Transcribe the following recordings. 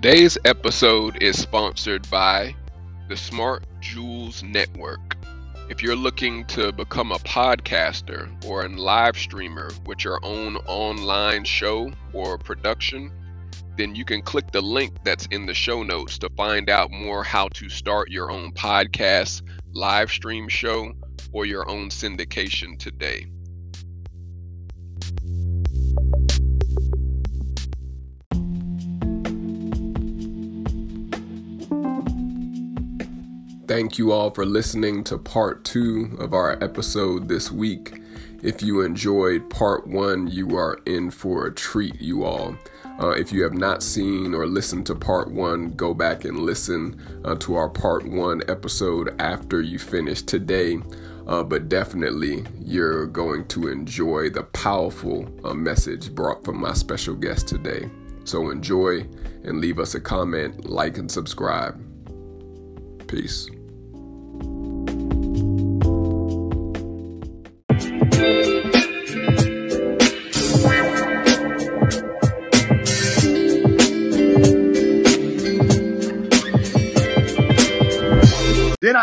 Today's episode is sponsored by the Smart Jewels Network. If you're looking to become a podcaster or a live streamer with your own online show or production, then you can click the link that's in the show notes to find out more how to start your own podcast, live stream show, or your own syndication today. Thank you all for listening to part two of our episode this week. If you enjoyed part one, you are in for a treat, you all. Uh, if you have not seen or listened to part one, go back and listen uh, to our part one episode after you finish today. Uh, but definitely, you're going to enjoy the powerful uh, message brought from my special guest today. So enjoy and leave us a comment, like, and subscribe. Peace.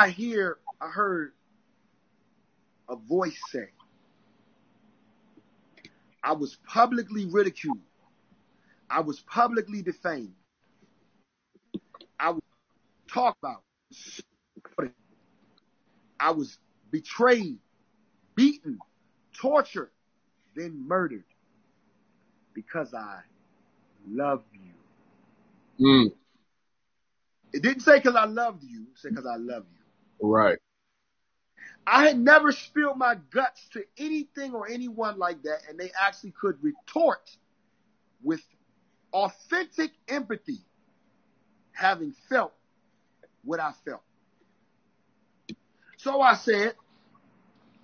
I hear, I heard a voice say, I was publicly ridiculed. I was publicly defamed. I was talked about. I was betrayed, beaten, tortured, then murdered because I love you. Mm, It didn't say because I loved you, it said because I love you. Right. I had never spilled my guts to anything or anyone like that, and they actually could retort with authentic empathy, having felt what I felt. So I said,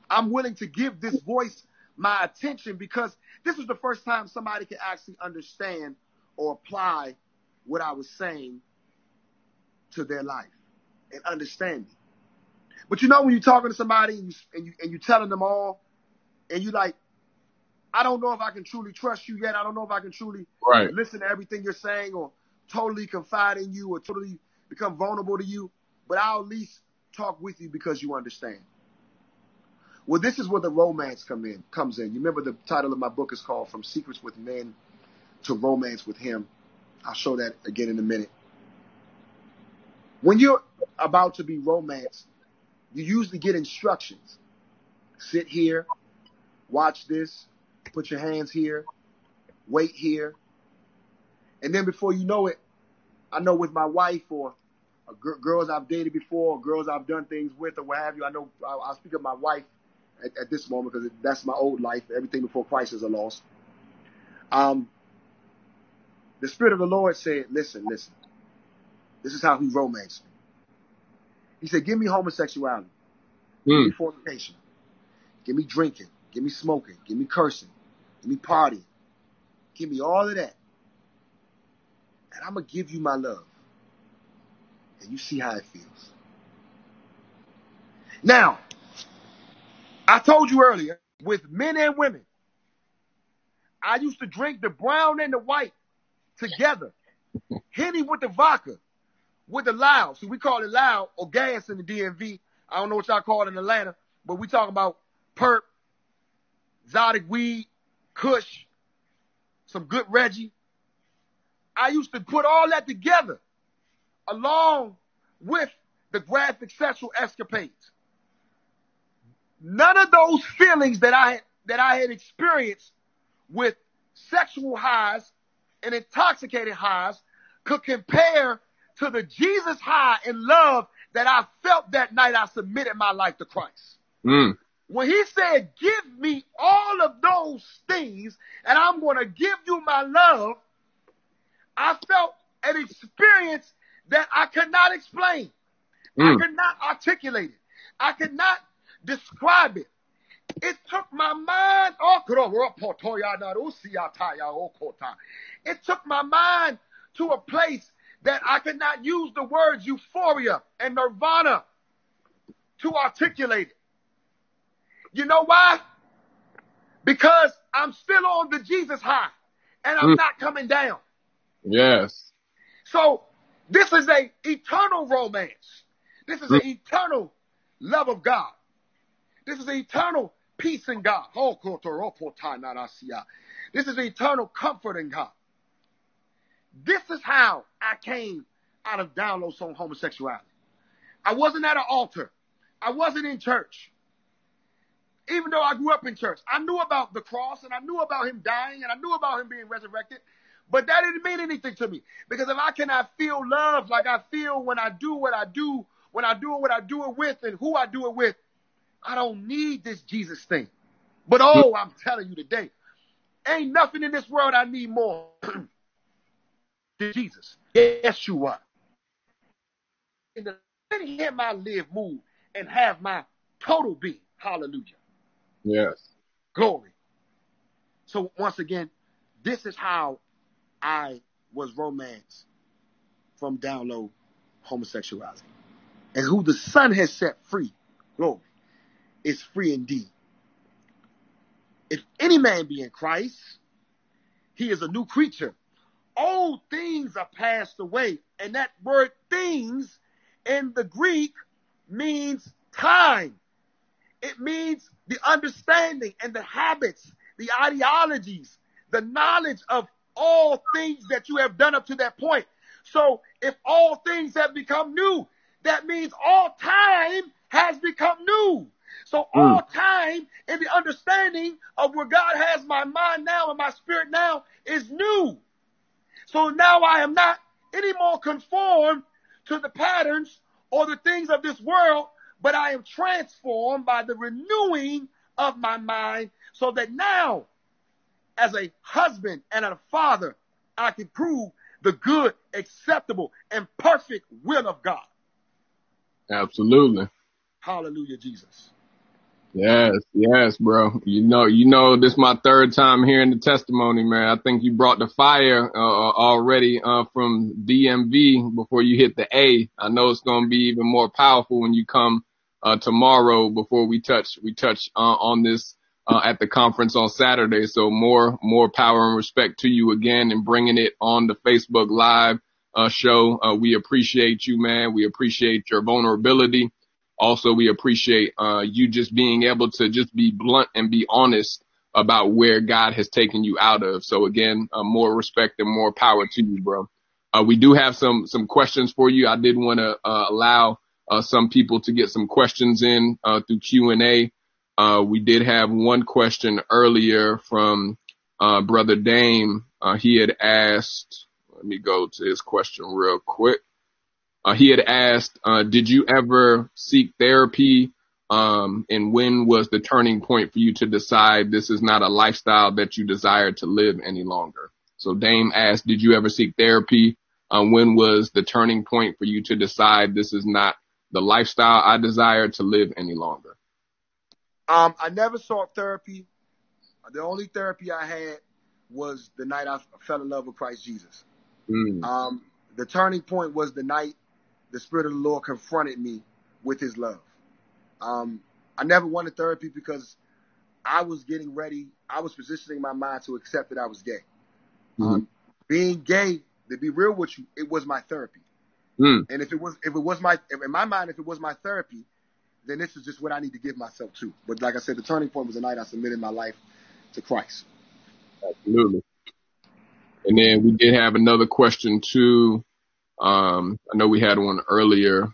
I'm willing to give this voice my attention because this was the first time somebody could actually understand or apply what I was saying to their life and understand it. But you know when you're talking to somebody and you and you and you telling them all, and you like, I don't know if I can truly trust you yet. I don't know if I can truly Right. listen to everything you're saying or totally confide in you or totally become vulnerable to you. But I'll at least talk with you because you understand. Well, this is where the romance come in comes in. You remember the title of my book is called From Secrets with Men to Romance with Him. I'll show that again in a minute. When you're about to be romanced, you usually get instructions. Sit here, watch this, put your hands here, wait here. And then before you know it, I know with my wife or gir- girls I've dated before, or girls I've done things with, or what have you, I know I'll, I'll speak of my wife at, at this moment because that's my old life. Everything before Christ is a loss. Um, the Spirit of the Lord said, listen, listen. This is how he romanced me. He said, give me homosexuality. Give Mm, me fornication. Give me drinking. Give me smoking. Give me cursing. Give me partying. Give me all of that. And I'm going to give you my love. And you see how it feels. Now, I told you earlier, with men and women, I used to drink the brown and the white together. Henny with the vodka, with the loud. So we call it loud or gas in the DMV. I don't know what y'all call it in Atlanta, but we talking about perp, exotic weed, kush, some good Reggie. I used to put all that together along with the graphic sexual escapades. None of those feelings that I that I had experienced with sexual highs and intoxicated highs could compare to the Jesus high and love that I felt that night I submitted my life to Christ. mm, When he said, give me all of those things and I'm going to give you my love, I felt an experience that I could not explain. I mm, could not articulate it. I could not describe it. It took my mind. It took my mind to a place that I could not use the words euphoria and nirvana to articulate it. You know why? Because I'm still on the Jesus high and I'm Mm. not coming down. yes. So this is a eternal romance. This is an eternal love of God. This is an eternal peace in God. Oh, this is eternal comfort in God. This is how I came out of downloads on homosexuality. I wasn't at an altar. I wasn't in church. Even though I grew up in church, I knew about the cross and I knew about him dying and I knew about him being resurrected. But that didn't mean anything to me because if I cannot feel love like I feel when I do what I do, when I do what I do it with and who I do it with, I don't need this Jesus thing. But oh, I'm telling you today, ain't nothing in this world I need more Jesus. Yes, you are. In let him I live, move, and have my total being. Hallelujah. Yes. Glory. So once again, this is how I was romanced from down low homosexuality. And who the Son has set free, glory, is free indeed. If any man be in Christ, he is a new creature. Old things are passed away. And that word things in the Greek means time. It means the understanding and the habits, the ideologies, the knowledge of all things that you have done up to that point. So if all things have become new, that means all time has become new. So all hmm. time in the understanding of where God has my mind now and my spirit now is new. So now I am not anymore conformed to the patterns or the things of this world, but I am transformed by the renewing of my mind so that now as a husband and a father, I can prove the good, acceptable, and perfect will of God. Absolutely. Hallelujah, Jesus. Yes, yes, bro. You know, you know, this is my third time hearing the testimony, man. I think you brought the fire uh, uh already uh, from DMV before you hit the A. I know it's going to be even more powerful when you come uh, tomorrow before we touch we touch uh, on this uh, at the conference on Saturday. So more more power and respect to you again and bringing it on the Facebook Live show. we appreciate you, man. We appreciate your vulnerability. Also, we appreciate uh, you just being able to just be blunt and be honest about where God has taken you out of. So again, uh, more respect and more power to you, bro. Uh, we do have some some questions for you. I did want to uh, allow uh, some people to get some questions in uh, through Q and A. we did have one question earlier from brother Dame. he had asked. Let me go to his question real quick. Uh, he had asked, uh, did you ever seek therapy? Um, and when was the turning point for you to decide this is not a lifestyle that you desire to live any longer? So Dame asked, did you ever seek therapy? Uh, when was the turning point for you to decide this is not the lifestyle I desire to live any longer? Um, I never sought therapy. The only therapy I had was the night I fell in love with Christ Jesus. Mm. Um, the turning point was the night the Spirit of the Lord confronted me with His love. Um, I never wanted therapy because I was getting ready. I was positioning my mind to accept that I was gay. Mm-hmm. Um, being gay, to be real with you, it was my therapy. Mm. And if it was, if it was my, in my mind, if it was my therapy, then this is just what I need to give myself to. But like I said, the turning point was the night I submitted my life to Christ. Absolutely. And then we did have another question too um, I know we had one earlier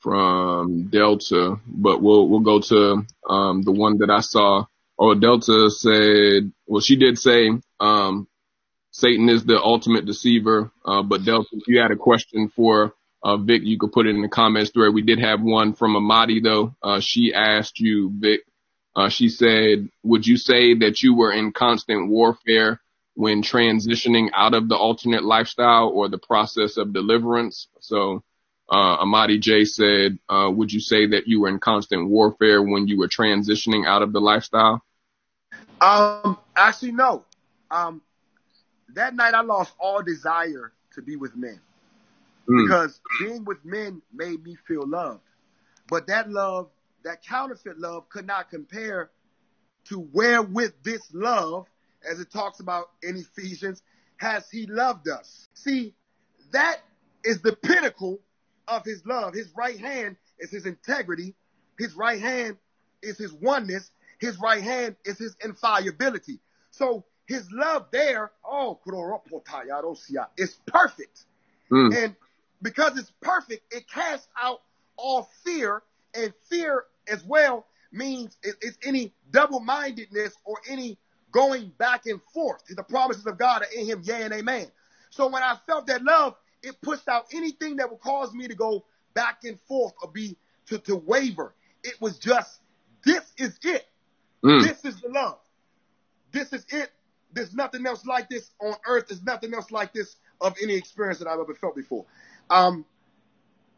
from Delta, but we'll we'll go to um, the one that I saw. Oh, Delta said, well, she did say um, Satan is the ultimate deceiver. Uh, but Delta, if you had a question for uh, Vic, you could put it in the comments thread. We did have one from Amadi though. Uh, she asked you, Vic. Uh, she said, would you say that you were in constant warfare when transitioning out of the alternate lifestyle or the process of deliverance. So, uh, Amadi J said, uh, would you say that you were in constant warfare when you were transitioning out of the lifestyle? Um, actually, no. Um, that night I lost all desire to be with men mm. because being with men made me feel loved. But that love, that counterfeit love could not compare to where with this love as it talks about in Ephesians, has he loved us. See, that is the pinnacle of his love. His right hand is his integrity. His right hand is his oneness. His right hand is his infallibility. So his love there, oh, is perfect. Mm. And because it's perfect, it casts out all fear, and fear as well means it's any double-mindedness or any going back and forth. The promises of God are in him, yea and amen. So when I felt that love, it pushed out anything that would cause me to go back and forth or be to, to waver. It was just, this is it. Mm. This is the love. This is it. There's nothing else like this on earth. There's nothing else like this of any experience that I've ever felt before. Um,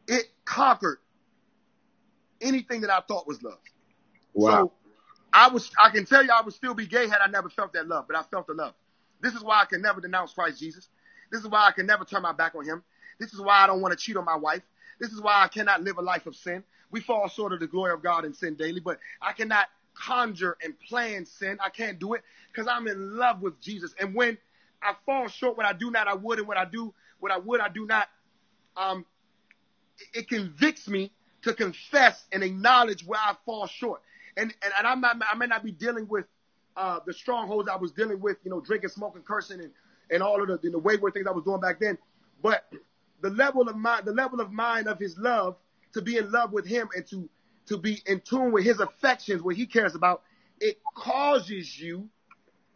it conquered anything that I thought was love. Wow. So I was, I can tell you I would still be gay had I never felt that love, but I felt the love. This is why I can never denounce Christ Jesus. This is why I can never turn my back on him. This is why I don't want to cheat on my wife. This is why I cannot live a life of sin. We fall short of the glory of God in sin daily, but I cannot conjure and plan sin. I can't do it because I'm in love with Jesus. And when I fall short, what I do not, I would, and what I do, what I would, I do not. Um, it convicts me to confess and acknowledge where I fall short. And and, and I'm not, I may not be dealing with uh, the strongholds I was dealing with, you know, drinking, smoking, cursing, and and all of the, the wayward things I was doing back then. But the level of mind, the level of mind of His love, to be in love with Him and to to be in tune with His affections, what He cares about, it causes you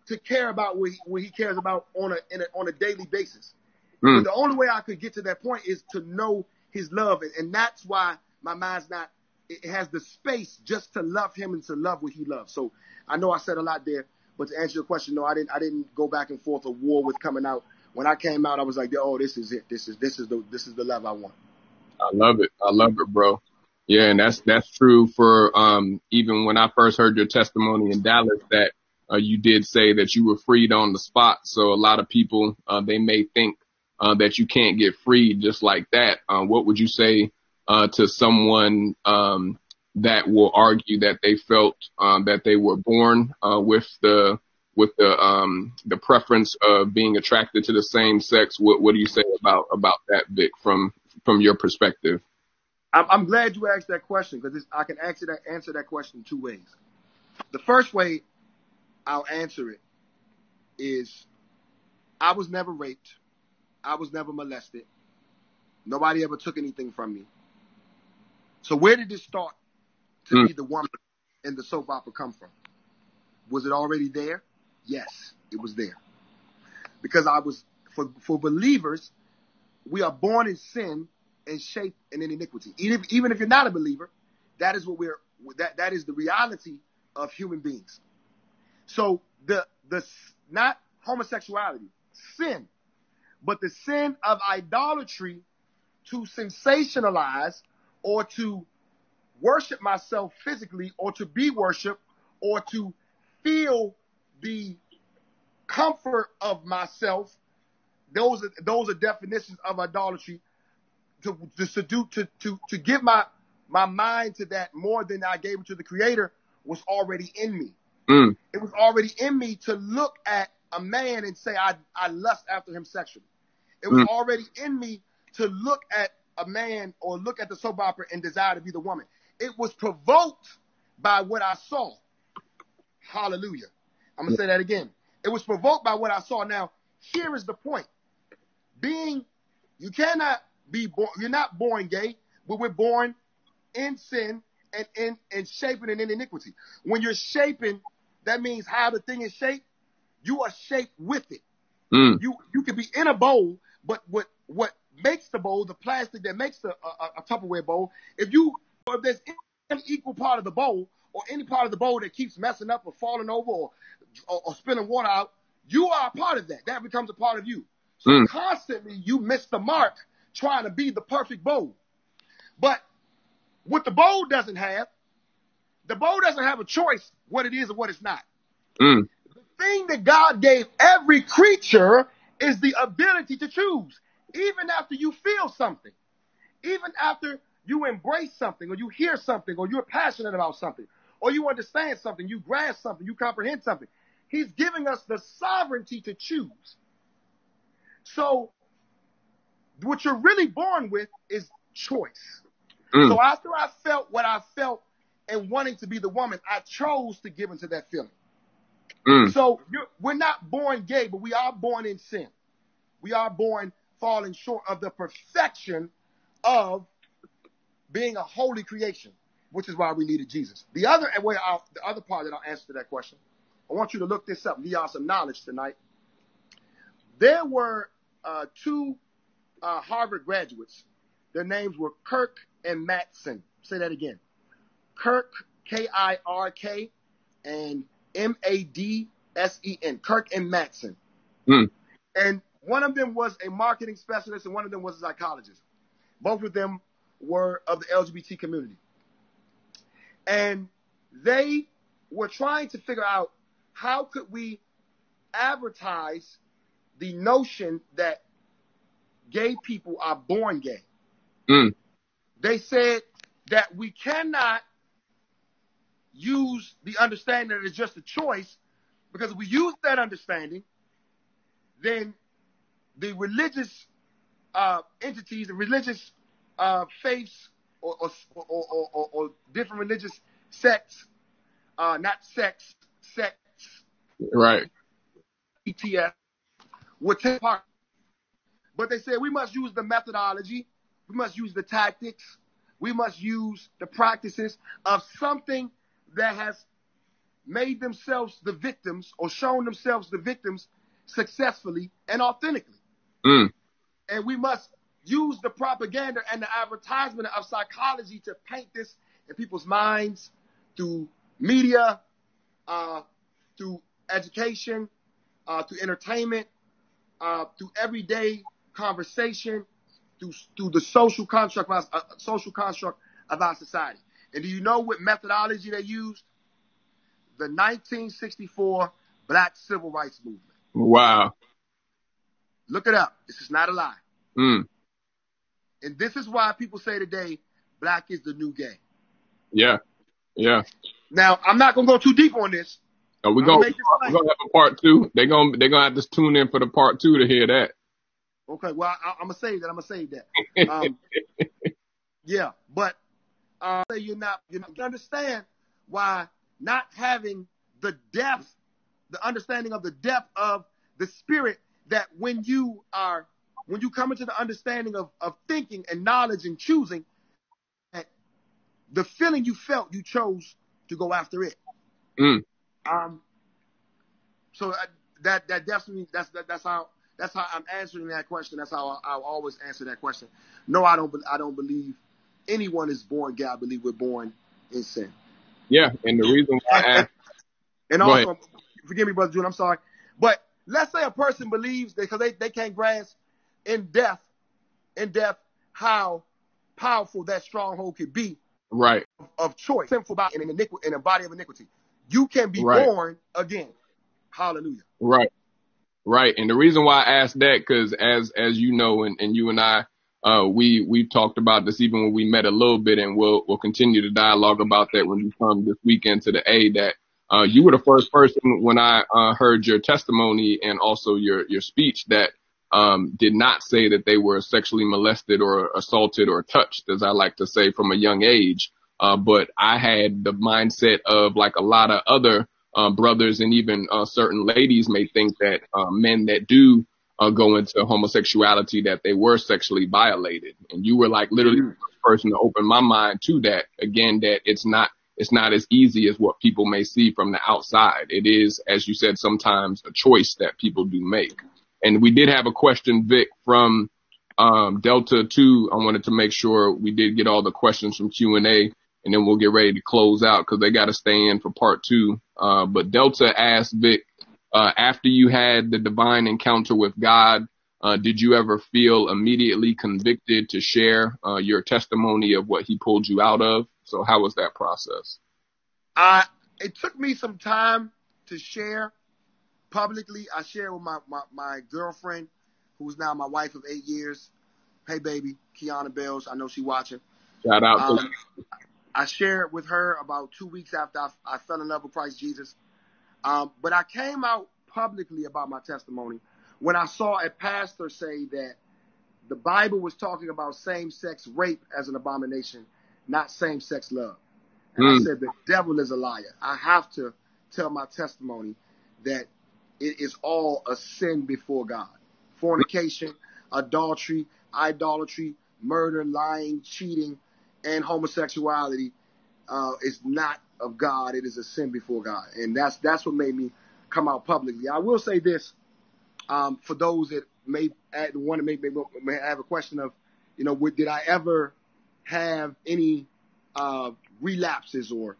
to care about what He, what he cares about on a, a on a daily basis. Mm. But the only way I could get to that point is to know His love, and, and that's why my mind's not. It has the space just to love Him and to love what He loves. So I know I said a lot there, but to answer your question, no, I didn't. I didn't go back and forth a war with coming out. When I came out, I was like, oh, this is it. This is this is the this is the love I want. I love it. I love it, bro. Yeah, and that's that's true for um even when I first heard your testimony in Dallas that uh, you did say that you were freed on the spot. So a lot of people uh, they may think uh, that you can't get freed just like that. Uh, what would you say uh, to someone um, that will argue that they felt um, that they were born uh, with the with the um, the preference of being attracted to the same sex. What what do you say about about that, Vic, from from your perspective? I'm, I'm glad you asked that question because I can answer that answer that question two ways. The first way I'll answer it is I was never raped. I was never molested. Nobody ever took anything from me. So where did this start? to mm. be the woman in the soap opera come from? Was it already there? Yes, it was there. Because I was, for, for believers, we are born in sin and shaped in iniquity. Even if, even if you're not a believer, that is what we're, that, that is the reality of human beings. So the, the, not homosexuality, sin, but the sin of idolatry to sensationalize or to worship myself physically or to be worshiped or to feel the comfort of myself. Those are, those are definitions of idolatry to, to, do, to, to, to give my, my mind to that more than I gave it to the creator was already in me. Mm. It was already in me to look at a man and say, I, I lust after him sexually. It was mm. already in me to look at a man or look at the soap opera and desire to be the woman. It was provoked by what I saw. Hallelujah. I'm going to say that again. It was provoked by what I saw. Now, here is the point. Being, you cannot be born, you're not born gay, but we're born in sin and in, and shaping and in iniquity. When you're shaping, that means how the thing is shaped, you are shaped with it. Mm. You, you can be in a bowl, but what, what makes the bowl, the plastic that makes the, a, a Tupperware bowl, if you or if there's any equal part of the bowl or any part of the bowl that keeps messing up or falling over or, or, or spilling water out, you are a part of that. That becomes a part of you. So mm. constantly you miss the mark trying to be the perfect bowl. But what the bowl doesn't have, the bowl doesn't have a choice what it is or what it's not. Mm. The thing that God gave every creature is the ability to choose, even after you feel something, even after you embrace something or you hear something or you're passionate about something or you understand something, you grasp something, you comprehend something. He's giving us the sovereignty to choose. So what you're really born with is choice. Mm. So after I felt what I felt and wanting to be the woman, I chose to give into that feeling. Mm. So you're, we're not born gay, but we are born in sin. We are born falling short of the perfection of being a holy creation, which is why we needed Jesus. The other way, I'll, the other part that I'll answer to that question, I want you to look this up, give y'all some knowledge tonight. There were uh, two uh, Harvard graduates. Their names were Kirk and Madsen. Say that again. Kirk, K-I-R-K, and M-A-D-S-E-N. Kirk and Madsen. Mm. And one of them was a marketing specialist and one of them was a psychologist. Both of them were of the LGBT community. And they were trying to figure out how could we advertise the notion that gay people are born gay. Mm. They said that we cannot use the understanding that it's just a choice because if we use that understanding, then the religious uh, entities, the religious uh, faiths, or, or, or, or, or different religious sects, uh, not sex, sects, Right. ETF, would take part. But they said we must use the methodology, we must use the tactics, we must use the practices of something that has made themselves the victims or shown themselves the victims successfully and authentically. Mm. And we must use the propaganda and the advertisement of psychology to paint this in people's minds through media, uh, through education, uh, through entertainment, uh, through everyday conversation, through through the social construct, our, uh, social construct of our society. And do you know what methodology they used? The 1964 Black Civil Rights Movement. Wow. Look it up. This is not a lie. Mm. And this is why people say today, black is the new gay. Yeah. Yeah. Now, I'm not gonna go too deep on this. Uh, we're gonna gonna make this we're gonna have a part two. They're gonna they're gonna have to tune in for the part two to hear that. Okay, well, I, I'm gonna save that. I'm gonna save that. Um, yeah, but uh, say you're not you not understand why not having the depth, the understanding of the depth of the spirit that when you are when you come into the understanding of of thinking and knowledge and choosing, that the feeling you felt, you chose to go after it. Mm. Um, so that that, that definitely that's that, that's how that's how I'm answering that question. That's how I, I'll always answer that question. No, I don't. I don't believe anyone is born gay. I believe we're born in sin. Yeah. And the reason why I asked And also, forgive me, brother June. I'm sorry, but let's say a person believes because they, they can't grasp in depth, in depth how powerful that stronghold could be right. of, of choice, sinful body, in, iniqui- in a body of iniquity. You can be Right. born again. Hallelujah. Right. Right. And the reason why I asked that, cause as, as you know, and, and you and I, uh, we, we've talked about this even when we met a little bit and we'll, we'll continue to dialogue about that when you come this weekend to the A that, uh, you were the first person when I, uh, heard your testimony and also your, your speech that, um, did not say that they were sexually molested or assaulted or touched, as I like to say from a young age. Uh, but I had the mindset of like a lot of other, uh, brothers and even uh, certain ladies may think that uh, men that do uh, go into homosexuality that they were sexually violated, and you were like literally the first person to open my mind to that. Again, that it's not it's not as easy as what people may see from the outside. It is, as you said, sometimes a choice that people do make. And we did have a question, Vic, from um, Delta Two. I wanted to make sure we did get all the questions from Q and A and then we'll get ready to close out because they got to stay in for part two. Uh, but Delta asked Vic, uh, after you had the divine encounter with God, uh, did you ever feel immediately convicted to share uh, your testimony of what He pulled you out of? So how was that process? I it took me some time to share publicly. I shared with my, my, my girlfriend, who's now my wife of eight years. Hey baby, Kiana Bells. I know she watching. Shout out to Um, I shared with her about two weeks after I, I fell in love with Christ Jesus. Um, but I came out publicly about my testimony when I saw a pastor say that the Bible was talking about same-sex rape as an abomination, not same-sex love. And mm. I said the devil is a liar. I have to tell my testimony that it is all a sin before God. Fornication, adultery, idolatry, murder, lying, cheating, and homosexuality uh, is not of God. It is a sin before God, and that's that's what made me come out publicly. I will say this um, for those that may want to make may have a question of, you know, did I ever have any uh, relapses or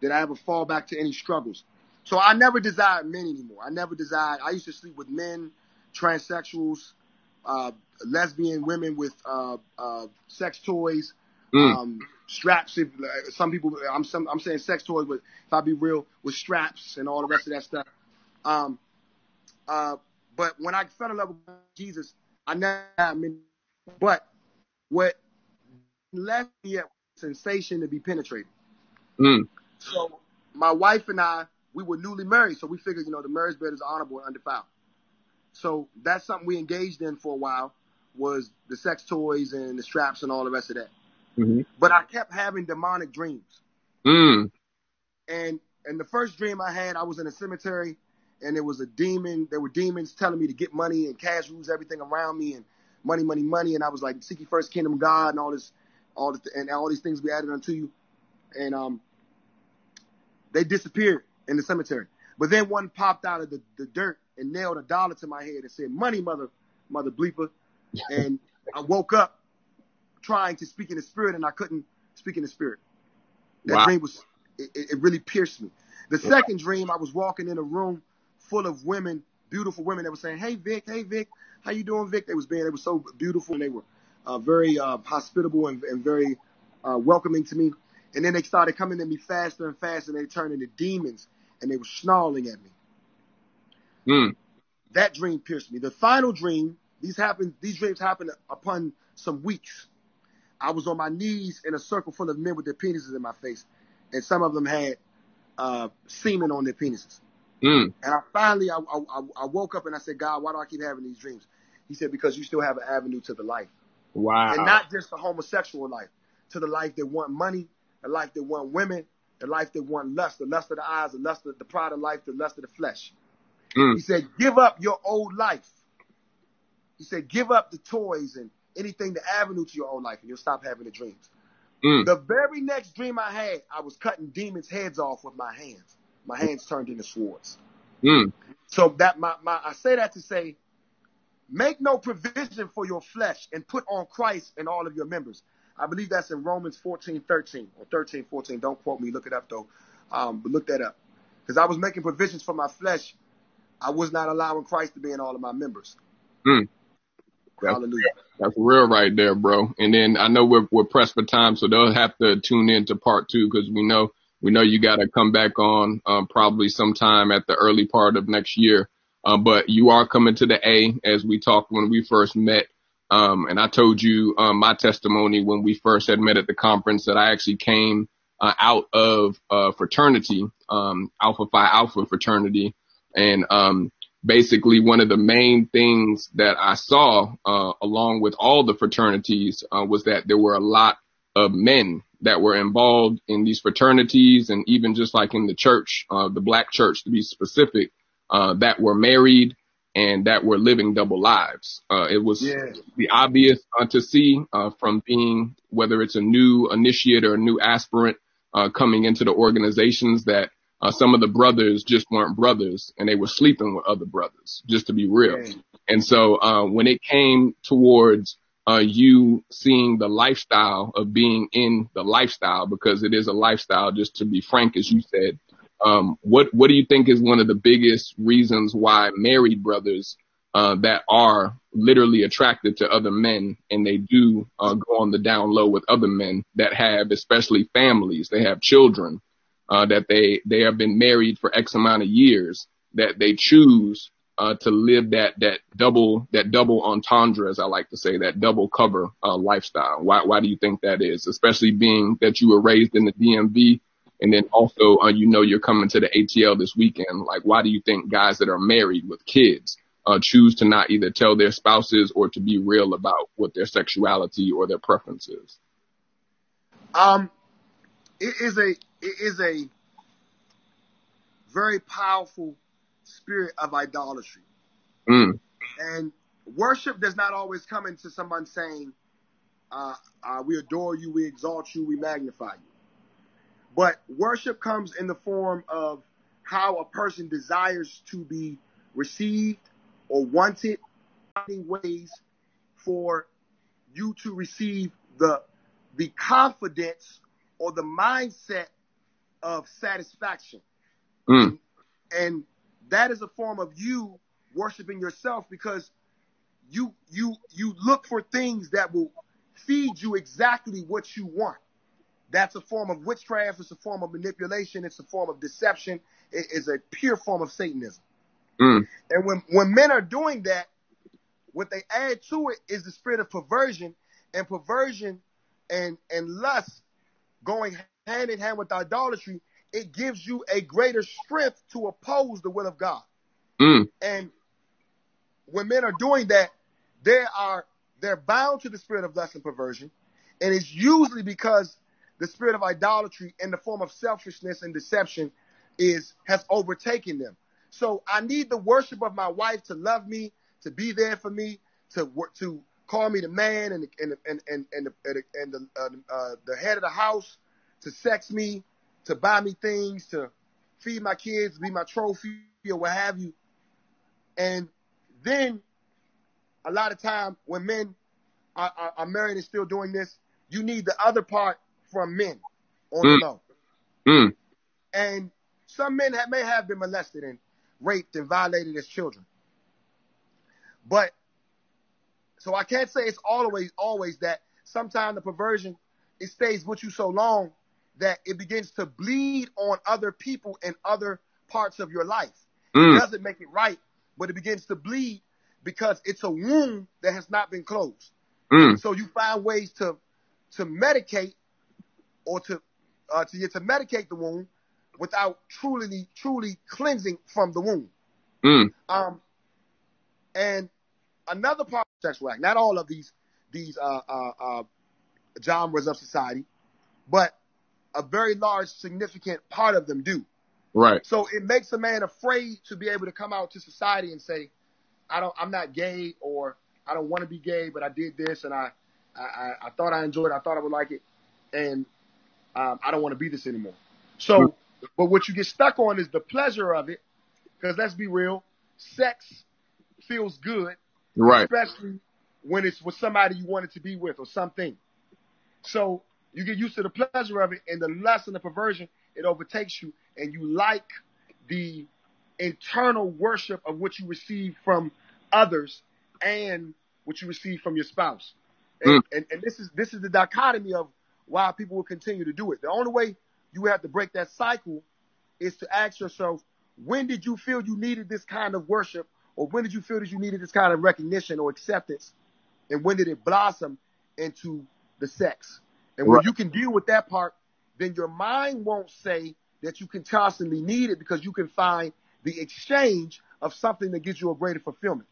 did I ever fall back to any struggles? So I never desired men anymore. I never desired. I used to sleep with men, transsexuals, uh, lesbian women with uh, uh, sex toys, mm. um, straps. If, some people, I'm some, I'm saying sex toys, but if I be real, with straps and all the rest of that stuff. Um, uh, but when I fell in love with Jesus, I never had many. But what left me at sensation to be penetrated. Mm. So my wife and I, we were newly married, so we figured, you know, the marriage bed is honorable and undefiled. So that's something we engaged in for a while was the sex toys and the straps and all the rest of that. Mm-hmm. But I kept having demonic dreams. Mm. And and the first dream I had, I was in a cemetery and there was a demon. There were demons telling me to get money and cash rules everything around me and money, money, money. And I was like, seek ye first kingdom of God and all this, all this, and all these things we added unto you. And um, they disappeared in the cemetery. But then one popped out of the, the dirt and nailed a dollar to my head and said, "Money, mother, mother bleeper." and I woke up trying to speak in the spirit, and I couldn't speak in the spirit. That wow. dream was it, it, really pierced me. The second dream, I was walking in a room full of women, beautiful women that were saying, "Hey Vic, hey Vic, how you doing, Vic?" They was being, they were so beautiful, and they were uh, very uh, hospitable and, and very uh, welcoming to me. And then they started coming at me faster and faster, and they turned into demons, and they were snarling at me. Mm. That dream pierced me. The final dream, these happened, these dreams happened upon some weeks. I was on my knees in a circle full of men with their penises in my face, and some of them had uh, semen on their penises. Mm. And I finally, I, I, I woke up and I said, God, why do I keep having these dreams? He said, because you still have an avenue to the life. Wow. And not just the homosexual life, to the life that want money, the life that want women, the life that want lust, the lust of the eyes, the lust of the pride of life, the lust of the flesh. Mm. He said, give up your old life. He said, give up the toys and anything, the avenue to your old life, and you'll stop having the dreams. Mm. The very next dream I had, I was cutting demons' heads off with my hands. My hands turned into swords. Mm. So that my, my I say that to say, make no provision for your flesh and put on Christ and all of your members. I believe that's in Romans 14, 13 or 13, 14. Don't quote me. Look it up though. Um, but look that up. Because I was making provisions for my flesh I was not allowing Christ to be in all of my members. Mm. That's, Hallelujah. That's real right there, bro. And then I know we're we're pressed for time, so they'll have to tune in to part two because we know we know you got to come back on um, probably sometime at the early part of next year. Uh, but you are coming to the A as we talked when we first met. Um, and I told you um, my testimony when we first had met at the conference that I actually came uh, out of uh, fraternity, um, Alpha Phi Alpha fraternity, and um, basically one of the main things that I saw uh, along with all the fraternities uh, was that there were a lot of men that were involved in these fraternities and even just like in the church, uh, the black church to be specific, uh, that were married and that were living double lives. Uh, it was yeah. the obvious uh, to see from being whether it's a new initiate or a new aspirant coming into the organizations that uh, some of the brothers just weren't brothers and they were sleeping with other brothers, just to be real. And so, uh, when it came towards, uh, you seeing the lifestyle of being in the lifestyle, because it is a lifestyle, just to be frank, as you said, um, what, what do you think is one of the biggest reasons why married brothers, uh, that are literally attracted to other men and they do, uh, go on the down low with other men that have, especially families, they have children, uh, that they they have been married for X amount of years, that they choose uh, to live that that double that double entendre, as I like to say, that double cover uh, lifestyle. Why why do you think that is? Especially being that you were raised in the DMV, and then also uh, you know you're coming to the ATL this weekend. Like, why do you think guys that are married with kids uh, choose to not either tell their spouses or to be real about what their sexuality or their preference is? Um, it is a it is a very powerful spirit of idolatry. Mm. And worship does not always come into someone saying, uh, uh, we adore you, we exalt you, we magnify you. But worship comes in the form of how a person desires to be received or wanted, finding ways for you to receive the the confidence or the mindset of satisfaction. Mm. And that is a form of you worshiping yourself because you you you look for things that will feed you exactly what you want. That's a form of witchcraft. It's a form of manipulation. It's a form of deception. It is a pure form of Satanism. Mm. And when, when men are doing that, what they add to it is the spirit of perversion and perversion and, and lust going hand in hand with idolatry. It gives you a greater strength to oppose the will of God. Mm. And when men are doing that, they are they're bound to the spirit of lust and perversion, and it's usually because the spirit of idolatry in the form of selfishness and deception is has overtaken them. So I need the worship of my wife to love me, to be there for me, to to call me the man and and and and and the, and the, uh, uh, the head of the house, to sex me, to buy me things, to feed my kids, be my trophy or what have you. And then a lot of time when men are, are, are, married and still doing this, you need the other part from men on mm. the low. Mm. And some men have, may have been molested and raped and violated as children. But so I can't say it's always always that. Sometimes the perversion it stays with you so long that it begins to bleed on other people and other parts of your life. Mm. It doesn't make it right, but it begins to bleed because it's a wound that has not been closed. Mm. So you find ways to to medicate or to uh, to to medicate the wound without truly truly cleansing from the wound. Mm. Um, and another part of sexual act, not all of these these uh, uh, uh, genres of society, but a very large, significant part of them do. Right. So it makes a man afraid to be able to come out to society and say, I don't, I'm not gay or I don't want to be gay, but I did this and I, I, I thought I enjoyed it. I thought I would like it. And, um, I don't want to be this anymore. So, but what you get stuck on is the pleasure of it. Cause let's be real, sex feels good. Right. Especially when it's with somebody you wanted to be with or something. So you get used to the pleasure of it and the lust and the perversion, it overtakes you and you like the internal worship of what you receive from others and what you receive from your spouse. And, Mm. and, and this is this is the dichotomy of why people will continue to do it. The only way you have to break that cycle is to ask yourself, when did you feel you needed this kind of worship, or when did you feel that you needed this kind of recognition or acceptance, and when did it blossom into the sex? And when Right. you can deal with that part, then your mind won't say that you can constantly need it because you can find the exchange of something that gives you a greater fulfillment.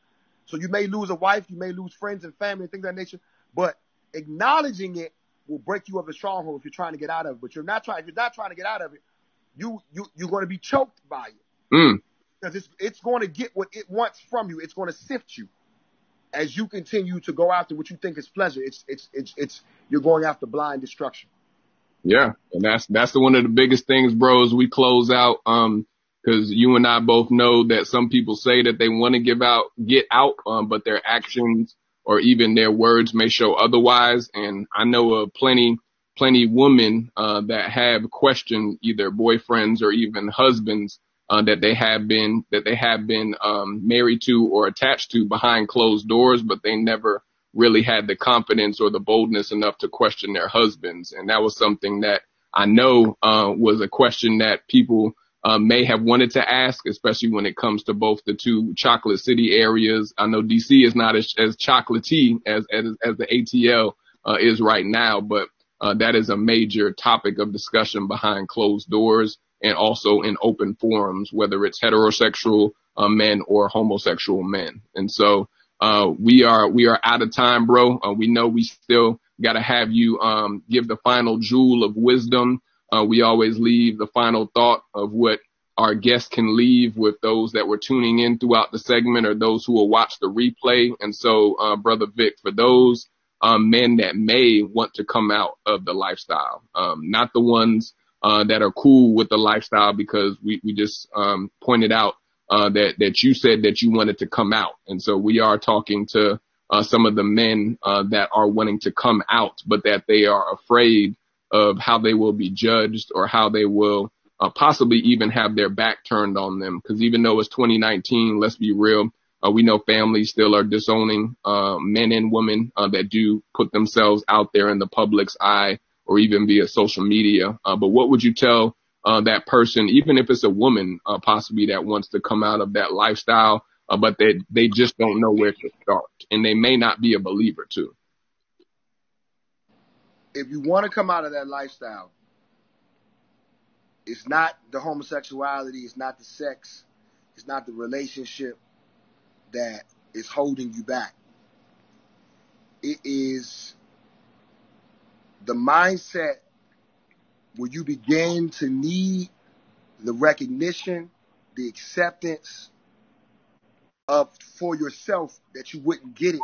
So you may lose a wife, you may lose friends and family and things of that nature, but acknowledging it will break you of a stronghold if you're trying to get out of it. But you're not trying, if you're not trying to get out of it, you, you, you're going to be choked by it Mm. because it's, it's going to get what it wants from you. It's going to sift you as you continue to go after what you think is pleasure. It's, it's, it's, it's, you're going after blind destruction. Yeah, and that's that's the one of the biggest things, bro. As we close out, um, because you and I both know that some people say that they want to give out, get out, um, but their actions or even their words may show otherwise. And I know of plenty, plenty women uh, that have questioned either boyfriends or even husbands uh, that they have been that they have been um, married to or attached to behind closed doors, but they never really had the confidence or the boldness enough to question their husbands. And that was something that I know uh, was a question that people uh, may have wanted to ask, especially when it comes to both the two chocolate city areas. I know DC is not as, as chocolatey as, as, as the ATL uh, is right now, but uh, that is a major topic of discussion behind closed doors and also in open forums, whether it's heterosexual uh, men or homosexual men. And so, uh, we are, we are out of time, bro. We know we still got to have you, um, give the final jewel of wisdom. Uh, we always leave the final thought of what our guests can leave with those that were tuning in throughout the segment or those who will watch the replay. And so, uh, brother Vic, for those, um, men that may want to come out of the lifestyle, um, not the ones, uh, that are cool with the lifestyle because we, we just, um, pointed out, uh, that, that you said that you wanted to come out. And so we are talking to, uh, some of the men, uh, that are wanting to come out, but that they are afraid of how they will be judged or how they will, uh, possibly even have their back turned on them. Because even though it's 2019, let's be real, uh, we know families still are disowning uh, men and women uh, that do put themselves out there in the public's eye or even via social media. Uh, but what would you tell uh, that person, even if it's a woman possibly that wants to come out of that lifestyle, but they they just don't know where to start, and they may not be a believer too. If you want to come out of that lifestyle, it's not the homosexuality, it's not the sex, it's not the relationship that is holding you back. It is the mindset where you begin to need the recognition, the acceptance of for yourself that you wouldn't get it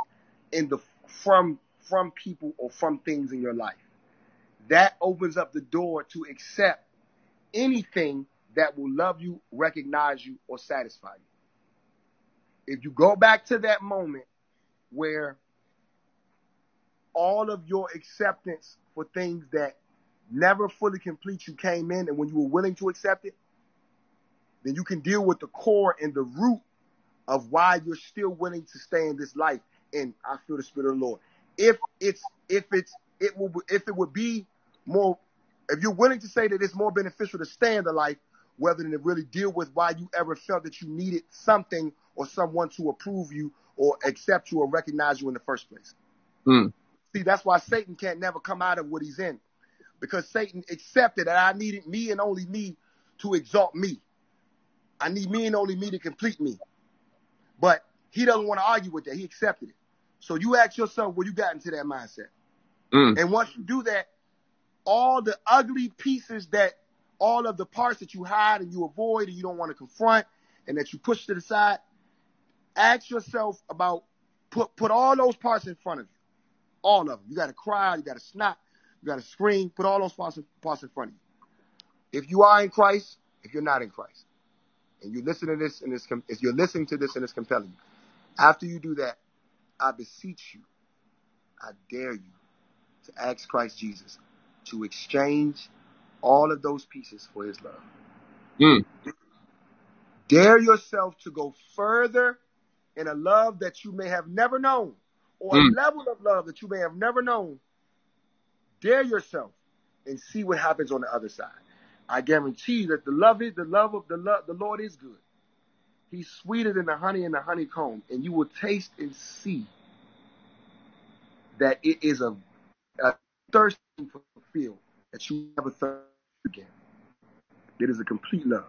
in the from from people or from things in your life. That opens up the door to accept anything that will love you, recognize you, or satisfy you. If you go back to that moment where all of your acceptance for things that never fully complete you came in and when you were willing to accept it, then you can deal with the core and the root of why you're still willing to stay in this life. And I feel the spirit of the Lord. If it's if it's it will if it would be more if you're willing to say that it's more beneficial to stay in the life rather than to really deal with why you ever felt that you needed something or someone to approve you or accept you or recognize you in the first place. Mm. See, that's why Satan can't never come out of what he's in. Because Satan accepted that I needed me and only me to exalt me. I need me and only me to complete me. But he doesn't want to argue with that. He accepted it. So you ask yourself where you got into that mindset. Mm. And once you do that, all the ugly pieces that all of the parts that you hide and you avoid and you don't want to confront and that you push to the side, ask yourself about put put all those parts in front of you. All of them. You got to cry, you got to snap, you got to scream. Put all those parts in, parts in front of you. If you are in Christ, if you're not in Christ, and you listen to this and this, if you're listening to this and it's compelling you, after you do that, I beseech you, I dare you to ask Christ Jesus to exchange all of those pieces for his love. Mm. Dare yourself to go further in a love that you may have never known or mm. a level of love that you may have never known. Dare yourself and see what happens on the other side. I guarantee that the love is the love of the love, the Lord is good. He's sweeter than the honey in the honeycomb, and you will taste and see that it is a, a fulfilled that you never thirst again. It is a complete love.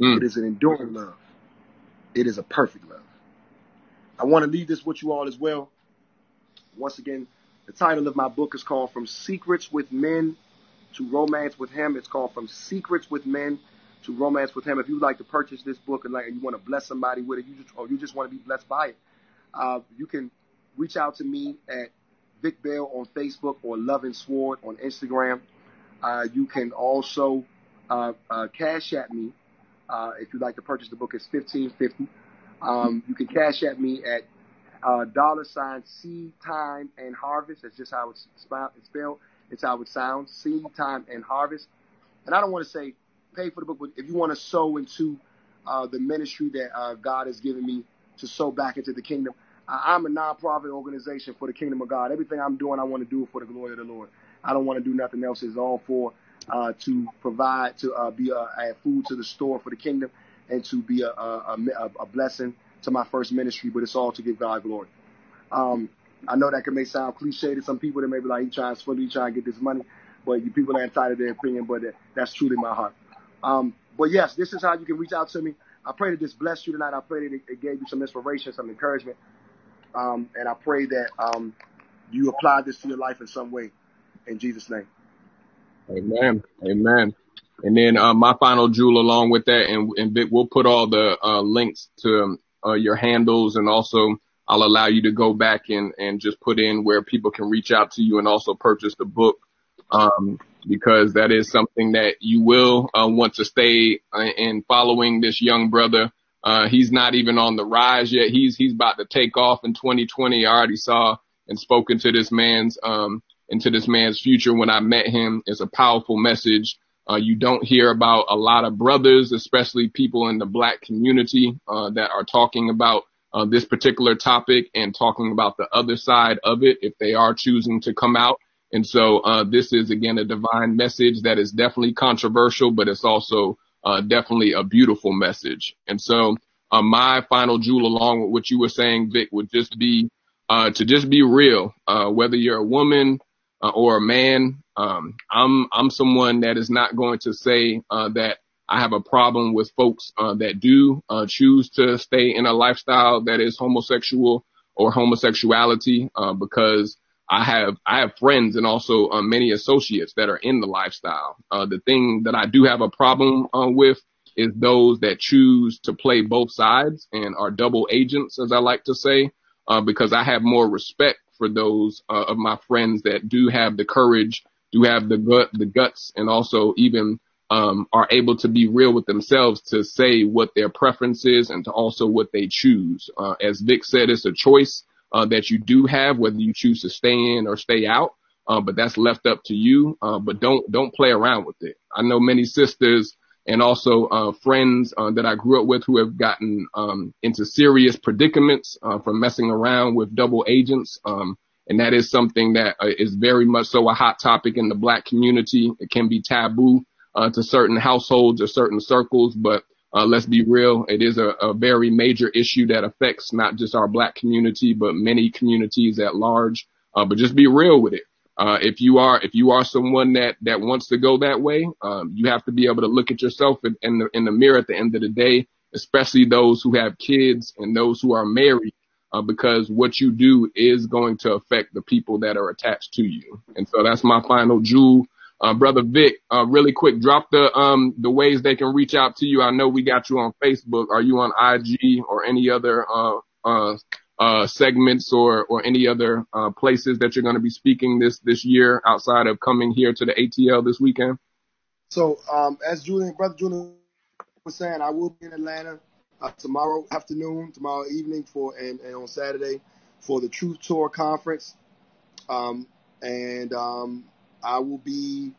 Mm. It is an enduring love. It is a perfect love. I want to leave this with you all as well. Once again, the title of my book is called From Secrets with Men to Romance with Him. It's called From Secrets with Men to Romance with Him. If you'd like to purchase this book and like and you want to bless somebody with it, you just, or you just want to be blessed by it, uh, you can reach out to me at Vic Bell on Facebook or Love and Sword on Instagram. Uh, you can also uh, uh, cash at me uh, if you'd like to purchase the book. It's fifteen fifty. Um, you can cash at me at uh, dollar sign seed time and harvest. That's just how it's spelled. It's how it sounds. Seed time and harvest. And I don't want to say pay for the book, but if you want to sow into uh, the ministry that God has given me to sow back into the kingdom, I'm a nonprofit organization for the kingdom of God. Everything I'm doing, I want to do for the glory of the Lord. I don't want to do nothing else. It's all for uh, to provide, to uh, be a, food to the store for the kingdom, and to be a, a, a, blessing to my first ministry. But it's all to give God glory. Um, I know that can may sound cliche to some people that may be like, he trying to swindle, he trying to get this money. But you people are entitled to their opinion, but that's truly my heart. Um, but yes, this is how you can reach out to me. I pray that this blessed you tonight. I pray that it, gave you some inspiration, some encouragement. Um, and I pray that um, you apply this to your life in some way. In Jesus' name. Amen. Amen. And then uh, my final jewel along with that, and, and we'll put all the uh, links to uh, your handles, and also I'll allow you to go back and, and just put in where people can reach out to you and also purchase the book, um, because that is something that you will uh, want to stay uh, in following this young brother. Uh, he's not even on the rise yet. He's he's about to take off in 2020. I already saw and spoken to this man's um, into this man's future when I met him. It's a powerful message. Uh, you don't hear about a lot of brothers, especially people in the black community, uh, that are talking about uh, this particular topic and talking about the other side of it if they are choosing to come out. And so uh, this is again a divine message that is definitely controversial, but it's also uh, definitely a beautiful message. And so uh, my final jewel, along with what you were saying, Vic, would just be uh, to just be real. Uh, whether you're a woman uh, or a man, um, I'm I'm someone that is not going to say uh, that I have a problem with folks uh, that do uh, choose to stay in a lifestyle that is homosexual or homosexuality uh, because I have I have friends and also uh, many associates that are in the lifestyle. Uh, the thing that I do have a problem uh, with is those that choose to play both sides and are double agents, as I like to say, uh, because I have more respect for those uh, of my friends that do have the courage, do have the gut, the guts, and also even um, are able to be real with themselves to say what their preference is and to also what they choose. Uh, as Vic said, it's a choice uh, that you do have, whether you choose to stay in or stay out. Uh, but that's left up to you. Uh, but don't don't play around with it. I know many sisters and also uh, friends uh, that I grew up with who have gotten um, into serious predicaments from messing around with double agents. Um, and that is something that is very much so a hot topic in the black community. It can be taboo uh, to certain households or certain circles, but uh, let's be real, it is a, a, very major issue that affects not just our black community, but many communities at large. Uh, but just be real with it. Uh, if you are if you are someone that that wants to go that way, um, you have to be able to look at yourself in, in the in the mirror at the end of the day, especially those who have kids and those who are married. Uh, because what you do is going to affect the people that are attached to you. And so that's my final jewel uh, brother Vic, uh, really quick, drop the um the ways they can reach out to you. I know we got you on Facebook. Are you on IG or any other uh uh uh segments or or any other uh places that you're going to be speaking this this year outside of coming here to the ATL this weekend? So um as Julian, brother Julian was saying, I will be in Atlanta uh, tomorrow afternoon, tomorrow evening for and, and on Saturday for the Truth Tour conference. Um and um I will be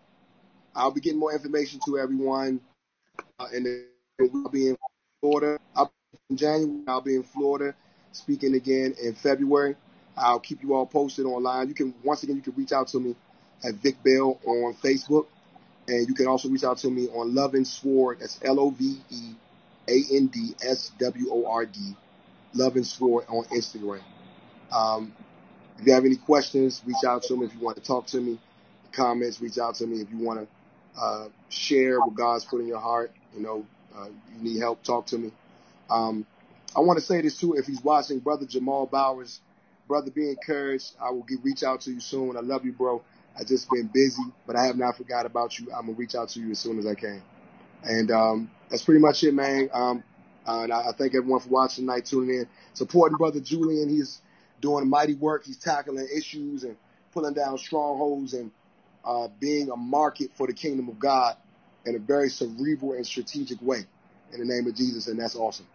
I'll be getting more information to everyone. Uh, and then I'll be in Florida. I'll in January. I'll be in Florida speaking again in February. I'll keep you all posted online. You can once again you can reach out to me at Vic Bell on Facebook, and you can also reach out to me on Love and Sword. That's L O V E A N D S W O R D. Love and Sword on Instagram. Um, if you have any questions, reach out to me. If you want to talk to me, comments, reach out to me if you want to uh, share what God's put in your heart. You know, uh, you need help, talk to me. Um, I want to say this too. If he's watching, brother Jamal Bowers, brother, be encouraged. I will get, reach out to you soon. I love you, bro. I just been busy, but I have not forgot about you. I'm gonna reach out to you as soon as I can. And um, that's pretty much it, man. Um, uh, and I, I thank everyone for watching tonight, tuning in, supporting brother Julian. He's doing mighty work. He's tackling issues and pulling down strongholds and uh, being a market for the kingdom of God in a very cerebral and strategic way in the name of Jesus. And that's awesome.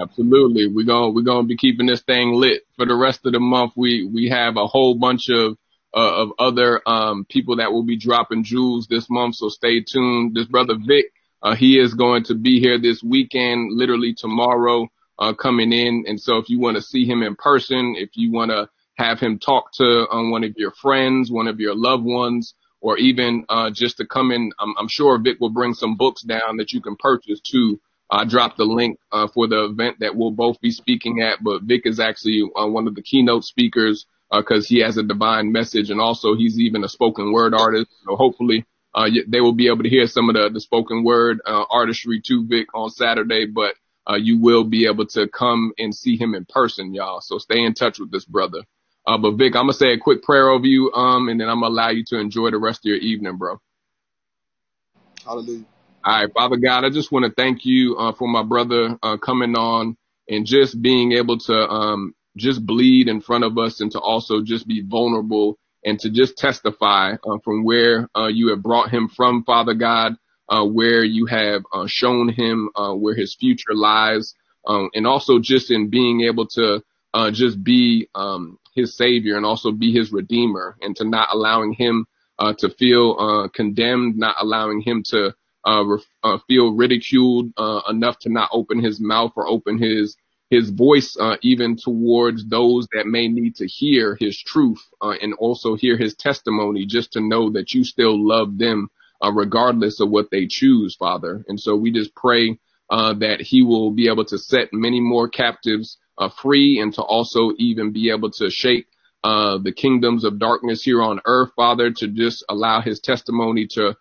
Absolutely. We're going, we're to be keeping this thing lit for the rest of the month. We, we have a whole bunch of, uh, of other, um, people that will be dropping jewels this month. So stay tuned. This brother Vic, uh, he is going to be here this weekend, literally tomorrow, uh, coming in. And so if you want to see him in person, if you want to have him talk to um, one of your friends, one of your loved ones, or even uh, just to come in. I'm, I'm, sure Vic will bring some books down that you can purchase too. I dropped the link uh, for the event that we'll both be speaking at, but Vic is actually uh, one of the keynote speakers because uh, he has a divine message, and also he's even a spoken word artist. So hopefully, uh, they will be able to hear some of the, the spoken word uh, artistry too, Vic, on Saturday. But you will be able to come and see him in person, y'all. So stay in touch with this brother. Uh, but Vic, I'm gonna say a quick prayer over you, um, and then I'm gonna allow you to enjoy the rest of your evening, bro. Hallelujah. All right, Father God, I just want to thank you uh, for my brother uh, coming on and just being able to um, just bleed in front of us and to also just be vulnerable and to just testify uh, from where uh, you have brought him from, Father God, uh, where you have uh, shown him uh, where his future lies, um, and also just in being able to uh, just be um, his savior and also be his redeemer, and to not allowing him to feel condemned, not allowing him to feel ridiculed enough to not open his mouth or open his his voice uh, even towards those that may need to hear his truth uh, and also hear his testimony just to know that you still love them uh, regardless of what they choose, Father. And so we just pray uh, that he will be able to set many more captives uh, free and to also even be able to shake uh, the kingdoms of darkness here on earth, Father, to just allow his testimony to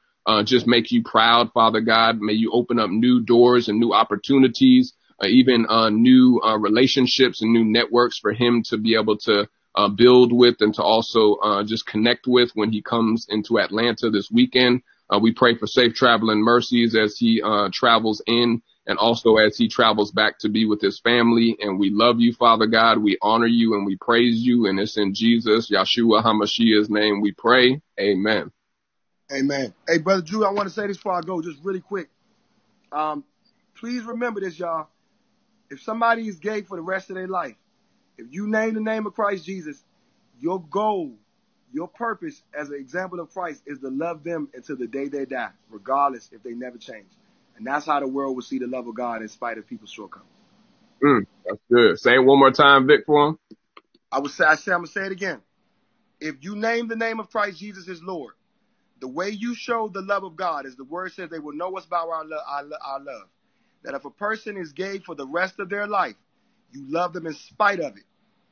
just make you proud, Father God. May you open up new doors and new opportunities uh, even uh, new uh, relationships and new networks for him to be able to uh, build with and to also uh, just connect with when he comes into Atlanta this weekend. Uh, we pray for safe travel and mercies as he travels in and also as he travels back to be with his family. And we love you, Father God. We honor you and we praise you. And it's in Jesus, Yeshua HaMashiach's name we pray. Amen. Amen. Hey, Brother Drew, I want to say this before I go, just really quick. Um, please remember this, y'all if somebody is gay for the rest of their life, if you name the name of Christ Jesus, your goal, your purpose as an example of Christ is to love them until the day they die, regardless if they never change. And that's how the world will see the love of God in spite of people's shortcomings. Mm, that's good. Say it one more time, Vic, for him. I would say, I say, I'm gonna say it again. If you name the name of Christ Jesus as Lord, the way you show the love of God, as the word says, they will know us by our, lo- our, our love that if a person is gay for the rest of their life, you love them in spite of it.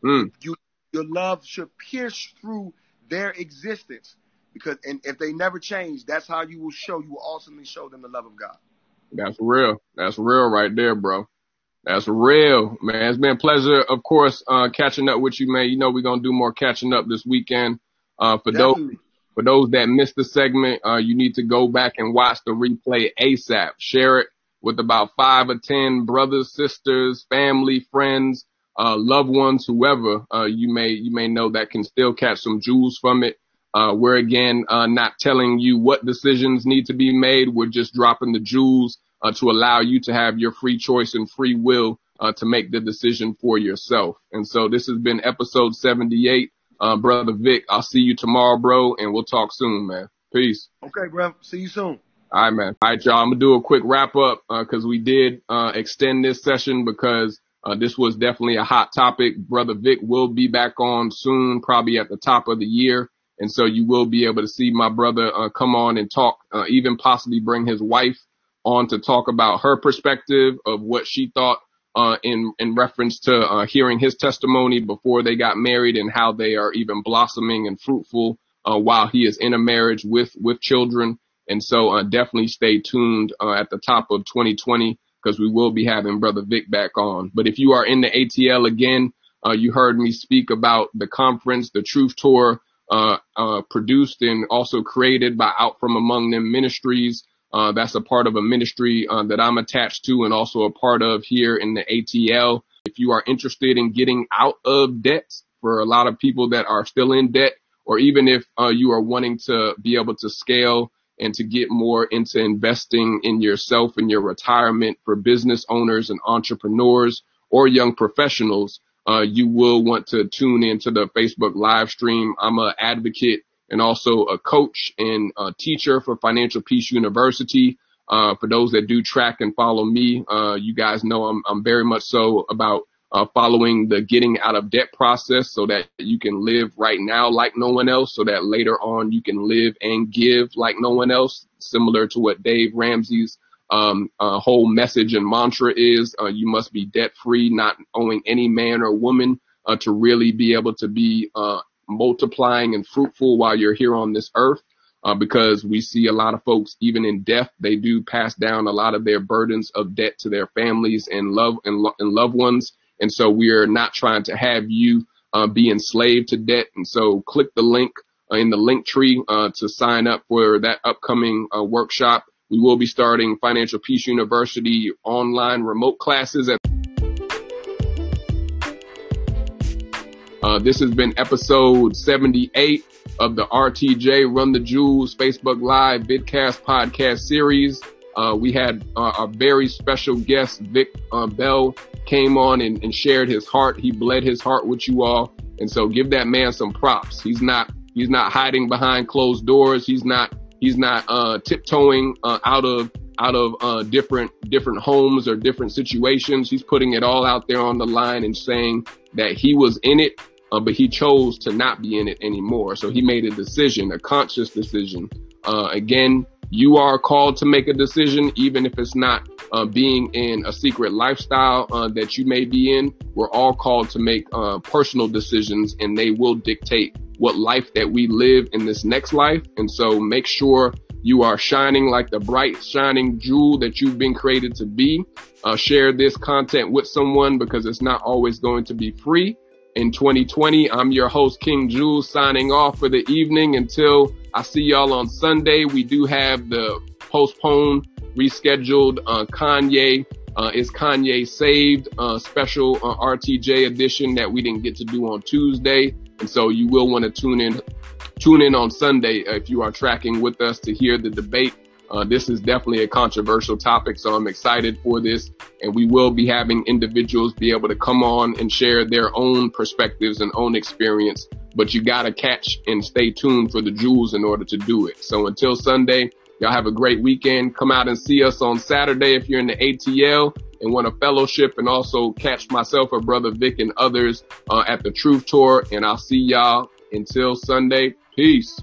Mm. You, your love should pierce through their existence because, and if they never change, that's how you will show, you will ultimately show them the love of God. That's real. That's real right there, bro. That's real, man. It's been a pleasure, of course, uh, catching up with you, man. You know, we're going to do more catching up this weekend. Uh, for Definitely. those, for those that missed the segment, uh, you need to go back and watch the replay ASAP. Share it with about five or ten brothers, sisters, family, friends, uh, loved ones, whoever uh, you may you may know that can still catch some jewels from it. Uh, we're again uh, not telling you what decisions need to be made. We're just dropping the jewels uh, to allow you to have your free choice and free will uh, to make the decision for yourself. And so this has been episode 78. Brother Vic, I'll see you tomorrow, bro, and we'll talk soon, man. Peace. Okay, bro. See you soon. All right, man. All right, y'all. I'm gonna do a quick wrap up because uh, we did uh, extend this session because uh, this was definitely a hot topic. Brother Vic will be back on soon, probably at the top of the year, and so you will be able to see my brother uh, come on and talk, uh, even possibly bring his wife on to talk about her perspective of what she thought uh, in in reference to hearing his testimony before they got married and how they are even blossoming and fruitful while he is in a marriage with with children. And so uh, definitely stay tuned uh, at the top of 2020 because we will be having Brother Vic back on. But if you are in the ATL again, uh, you heard me speak about the conference, the Truth Tour, uh, uh, produced and also created by Out From Among Them Ministries. Uh, that's a part of a ministry that I'm attached to and also a part of here in the ATL. If you are interested in getting out of debt for a lot of people that are still in debt, or even if you are wanting to be able to scale and to get more into investing in yourself and your retirement for business owners and entrepreneurs or young professionals, uh, you will want to tune into the Facebook live stream. I'm an advocate and also a coach and a teacher for Financial Peace University. Uh, for those that do track and follow me, uh, you guys know I'm, I'm very much so about uh, following the getting out of debt process so that you can live right now like no one else so that later on you can live and give like no one else similar to what dave ramsey's um, uh, whole message and mantra is uh, you must be debt free not owing any man or woman uh, to really be able to be uh, multiplying and fruitful while you're here on this earth uh, because we see a lot of folks, even in death, they do pass down a lot of their burdens of debt to their families and love and, lo- and loved ones. And so we are not trying to have you uh, be enslaved to debt. And so click the link in the link tree uh, to sign up for that upcoming workshop. We will be starting Financial Peace University online remote classes at Uh, this has been episode 78 of the RTJ Run the Jewels Facebook Live vidcast podcast series. Uh, we had uh, a very special guest, Vic uh, Bell, came on and, and, shared his heart. He bled his heart with you all, and so give that man some props. He's not he's not hiding behind closed doors. He's not he's not uh, tiptoeing uh, out of out of uh, different different homes or different situations. He's putting it all out there on the line and saying that he was in it, uh, but he chose to not be in it anymore. So he made a decision, a conscious decision. Uh, again, you are called to make a decision, even if it's not uh, being in a secret lifestyle uh, that you may be in. We're all called to make uh, personal decisions, and they will dictate what life that we live in this next life. And so make sure you are shining like the bright shining jewel that you've been created to be. Uh, share this content with someone because it's not always going to be free. In 2020, I'm your host, King Jules, signing off for the evening until I see y'all on Sunday. We do have the postponed, rescheduled uh, Kanye uh, is Kanye Saved uh, special uh, RTJ edition that we didn't get to do on Tuesday. And so you will want to tune in Tune in on Sunday if you are tracking with us to hear the debate. Uh, this is definitely a controversial topic, so I'm excited for this. And we will be having individuals be able to come on and share their own perspectives and own experience. But you got to catch and stay tuned for the jewels in order to do it. So until Sunday, y'all have a great weekend. Come out and see us on Saturday if you're in the ATL and want a fellowship and also catch myself or brother Vic and others uh, at the Truth Tour. And I'll see y'all until Sunday. Peace.